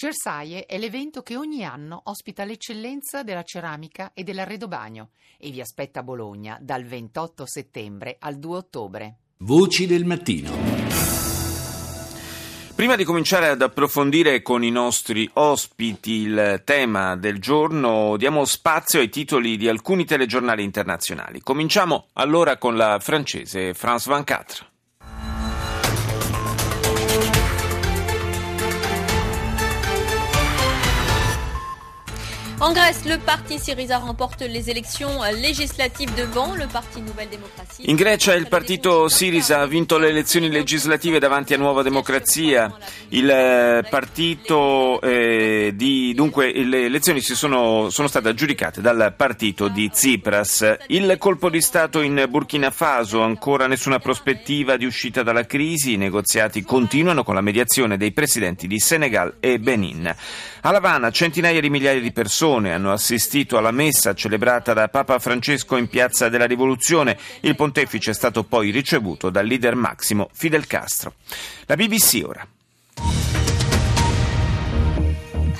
Cersaie è l'evento che ogni anno ospita l'eccellenza della ceramica e dell'arredobagno e vi aspetta a Bologna dal 28 settembre al 2 ottobre. Voci del mattino. Prima di cominciare ad approfondire con i nostri ospiti il tema del giorno, diamo spazio ai titoli di alcuni telegiornali internazionali. Cominciamo allora con la francese France 24. En Grèce, le parti Syriza remporte les élections législatives devant le parti Nouvelle Démocratie. In Grecia il partito Sirisa ha vinto le elezioni legislative davanti a Nuova Democrazia. Il eh, partito eh, di dunque le elezioni si sono, sono state aggiudicate dal partito di Tsipras. Il colpo di Stato in Burkina Faso, ancora nessuna prospettiva di uscita dalla crisi, i negoziati continuano con la mediazione dei presidenti di Senegal e Benin. A Lavana centinaia di migliaia di persone hanno assistito alla messa celebrata da Papa Francesco in Piazza della Rivoluzione. Il pontefice è stato poi ricevuto dal leader massimo Fidel Castro. La BBC ora.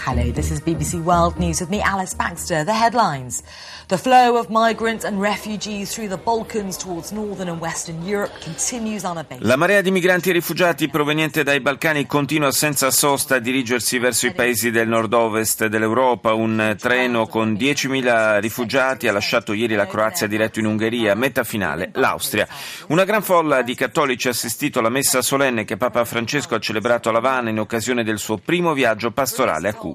Hello, this is BBC World News with me, Alice Baxter. The headlines. The flow of migrants and refugees through the Balkans towards northern and western Europe continues unabated. La marea di migranti e rifugiati proveniente dai Balcani continua senza sosta a dirigersi verso i paesi del nord-ovest dell'Europa. Un treno con 10.000 rifugiati ha lasciato ieri la Croazia diretto in Ungheria, meta finale l'Austria. Una gran folla di cattolici ha assistito alla messa solenne che Papa Francesco ha celebrato a Lavana in occasione del suo primo viaggio pastorale a Cuba.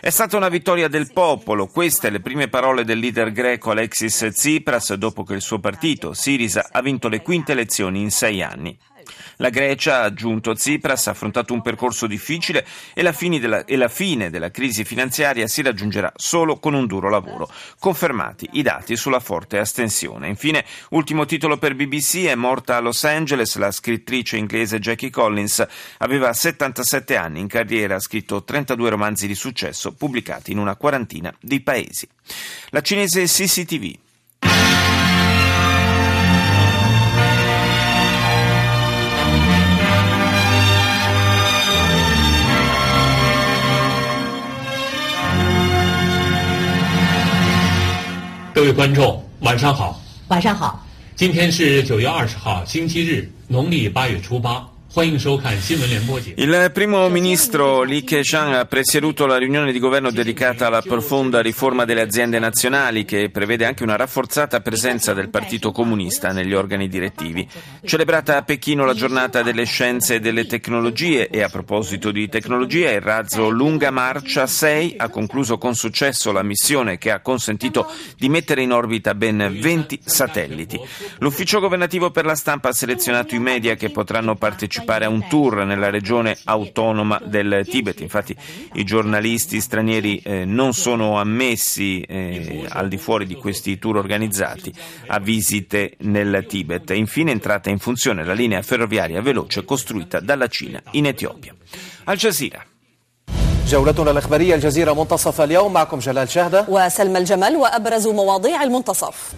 È stata una vittoria del popolo, queste le prime parole del leader greco Alexis Tsipras dopo che il suo partito, Sirisa, ha vinto le quinte elezioni in sei anni. La Grecia, ha aggiunto Tsipras, ha affrontato un percorso difficile e la, della, e la, fine della crisi finanziaria si raggiungerà solo con un duro lavoro. Confermati i dati sulla forte astensione. Infine, ultimo titolo per BBC, è morta a Los Angeles la scrittrice inglese Jackie Collins. Aveva 77 anni, in carriera ha scritto 32 romanzi di successo pubblicati in una quarantina di paesi. La cinese CCTV 位观众，晚上好。晚上好。今天是九月二十号，星期日，农历八月初八。Il primo ministro Li Keqiang ha presieduto la riunione di governo dedicata alla profonda riforma delle aziende nazionali che prevede anche una rafforzata presenza del Partito Comunista negli organi direttivi. Celebrata a Pechino la giornata delle scienze e delle tecnologie e a proposito di tecnologia il razzo Lunga Marcia 6 ha concluso con successo la missione che ha consentito di mettere in orbita ben 20 satelliti. L'ufficio governativo per la stampa ha selezionato i media che potranno partecipare partecipare a un tour nella regione autonoma del Tibet. Infatti i giornalisti stranieri eh, non sono ammessi eh, al di fuori di questi tour organizzati a visite nel Tibet. E infine è entrata in funzione la linea ferroviaria veloce costruita dalla Cina in Etiopia. Al Jazeera. جولتنا الإخبارية الجزيرة منتصف اليوم معكم جلال شهدة وسلمى الجمل وأبرز مواضيع المنتصف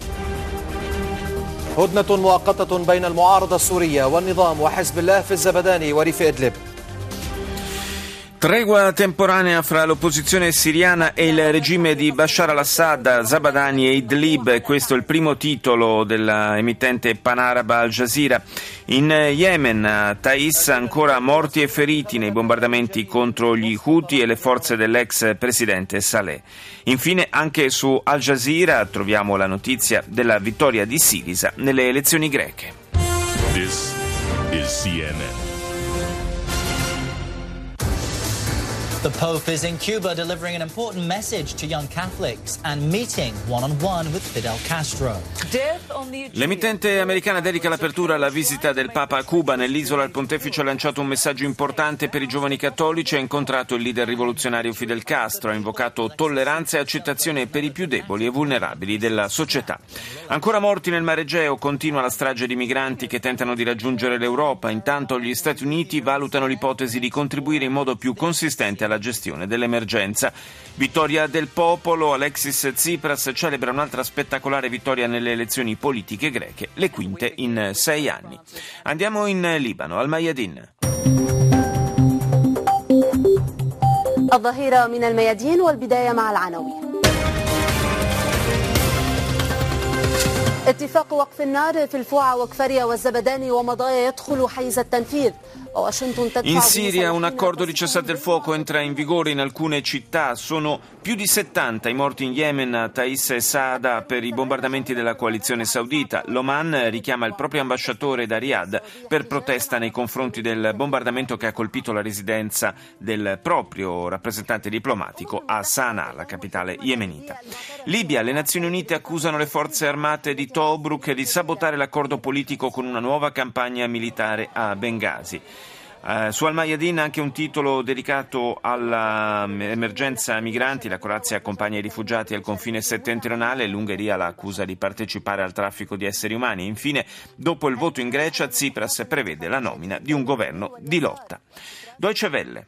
هدنة مؤقتة بين المعارضة السورية والنظام وحزب الله في الزبداني وريف إدلب. Tregua temporanea fra l'opposizione siriana e il regime di Bashar al-Assad, Zabadani e Idlib, questo è il primo titolo dell'emittente panaraba Al Jazeera. In Yemen, Thais ancora morti e feriti nei bombardamenti contro gli Houthi e le forze dell'ex presidente Saleh. Infine anche su Al Jazeera troviamo la notizia della vittoria di Sirisa nelle elezioni greche. The Pope is in Cuba delivering an important message to young Catholics and meeting one-on-one with Fidel Castro. L'emittente americana dedica l'apertura alla visita del Papa a Cuba. Nell'isola il pontefice ha lanciato un messaggio importante per i giovani cattolici e ha incontrato il leader rivoluzionario Fidel Castro. Ha invocato tolleranza e accettazione per i più deboli e vulnerabili della società. Ancora morti nel Mar Egeo, continua la strage di migranti che tentano di raggiungere l'Europa. Intanto gli Stati Uniti valutano l'ipotesi di contribuire in modo più consistente alla gestione dell'emergenza. Vittoria del popolo, Alexis Tsipras celebra un'altra spettacolare vittoria nelle elezioni politiche greche, le quinte in sei anni. Andiamo in Libano, al Mayadin. الظهيرة من الميادين والبداية مع العناوين اتفاق وقف النار في الفوعة وكفرية والزبداني ومضايا يدخل حيز التنفيذ in Siria un accordo di cessate il fuoco entra in vigore in alcune città. Sono più di 70 i morti in Yemen, a Thais e Saada per i bombardamenti della coalizione saudita. L'Oman richiama il proprio ambasciatore da Riyadh per protesta nei confronti del bombardamento che ha colpito la residenza del proprio rappresentante diplomatico a Sana'a, la capitale yemenita. Libia, le Nazioni Unite accusano le forze armate di Tobruk di sabotare l'accordo politico con una nuova campagna militare a Benghazi. Uh, su Al-Mayadin anche un titolo dedicato all'emergenza migranti, la Croazia accompagna i rifugiati al confine settentrionale, l'Ungheria la accusa di partecipare al traffico di esseri umani. Infine, dopo il voto in Grecia, Tsipras prevede la nomina di un governo di lotta. Deutsche Welle.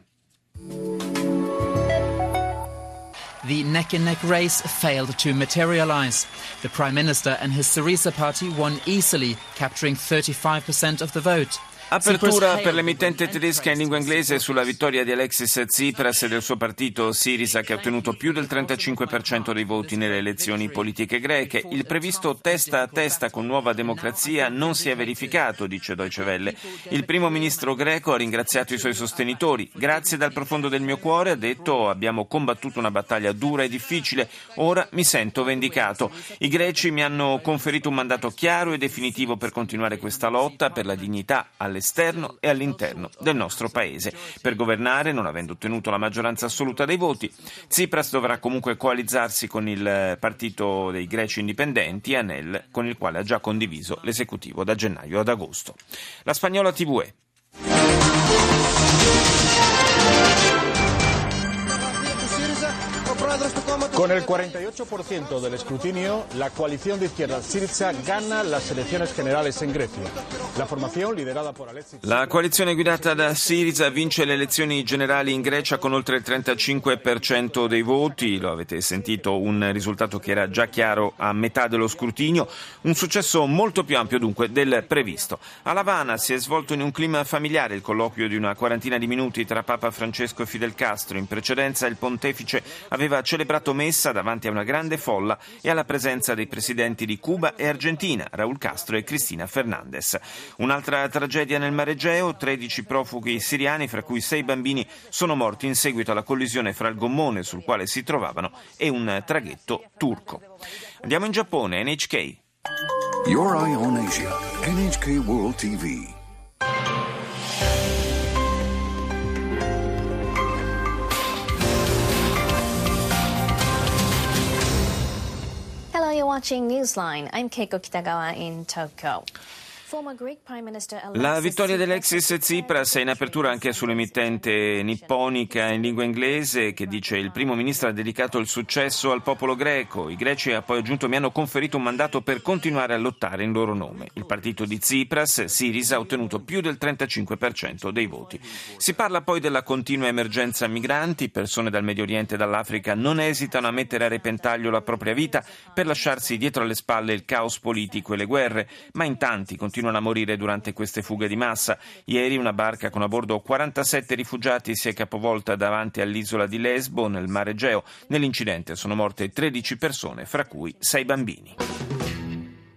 The neck and neck race failed to materialize. The Prime Minister and his Syriza party won easily, capturing 35% of the vote. Apertura per l'emittente tedesca in lingua inglese sulla vittoria di Alexis Tsipras e del suo partito Syriza che ha ottenuto più del 35% dei voti nelle elezioni politiche greche. Il previsto testa a testa con nuova democrazia non si è verificato, dice Deutsche Welle. Il primo ministro greco ha ringraziato i suoi sostenitori. Grazie dal profondo del mio cuore, ha detto, abbiamo combattuto una battaglia dura e difficile. Ora mi sento vendicato. I greci mi hanno conferito un mandato chiaro e definitivo per continuare questa lotta per la dignità alle all'esterno e all'interno del nostro paese. Per governare, non avendo ottenuto la maggioranza assoluta dei voti, Tsipras dovrà comunque coalizzarsi con il partito dei greci indipendenti, Anel, con il quale ha già condiviso l'esecutivo da gennaio ad agosto. La spagnola TVE. Con el 48% del escrutinio, la coalición de izquierda Syriza gana las elecciones generales en Grecia. La formación liderada por Alexis La coalizione guidata da Syriza vince le elezioni generali in Grecia con oltre il 35% dei voti, lo avete sentito, un risultato che era già chiaro a metà dello scrutinio, un successo molto più ampio dunque del previsto. A Lavana si è svolto in un clima familiare il colloquio di una quarantina di minuti tra Papa Francesco e Fidel Castro. In precedenza il pontefice aveva celebrato messa davanti a una grande folla e alla presenza dei presidenti di Cuba e Argentina, Raúl Castro e Cristina Fernandez. Un'altra tragedia nel Mar Egeo, 13 profughi siriani, fra cui 6 bambini, sono morti in seguito alla collisione fra il gommone sul quale si trovavano e un traghetto turco. Andiamo in Giappone, NHK. Your Eye on Asia, NHK World TV. Watching Newsline. I'm Keiko Kitagawa in Tokyo. La vittoria dell'Exis Tsipras è in apertura anche sull'emittente nipponica in lingua inglese che dice il primo ministro ha dedicato il successo al popolo greco. I greci ha poi aggiunto mi hanno conferito un mandato per continuare a lottare in loro nome. Il partito di Tsipras, Sirisa, ha ottenuto più del 35% dei voti. Si parla poi della continua emergenza migranti. Persone dal Medio Oriente e dall'Africa non esitano a mettere a repentaglio la propria vita per lasciarsi dietro alle spalle il caos politico e le guerre, ma in tanti continuano continuano a morire durante queste fughe di massa. Ieri una barca con a bordo 47 rifugiati si è capovolta davanti all'isola di Lesbo, nel mare Egeo. Nell'incidente sono morte 13 persone, fra cui 6 bambini.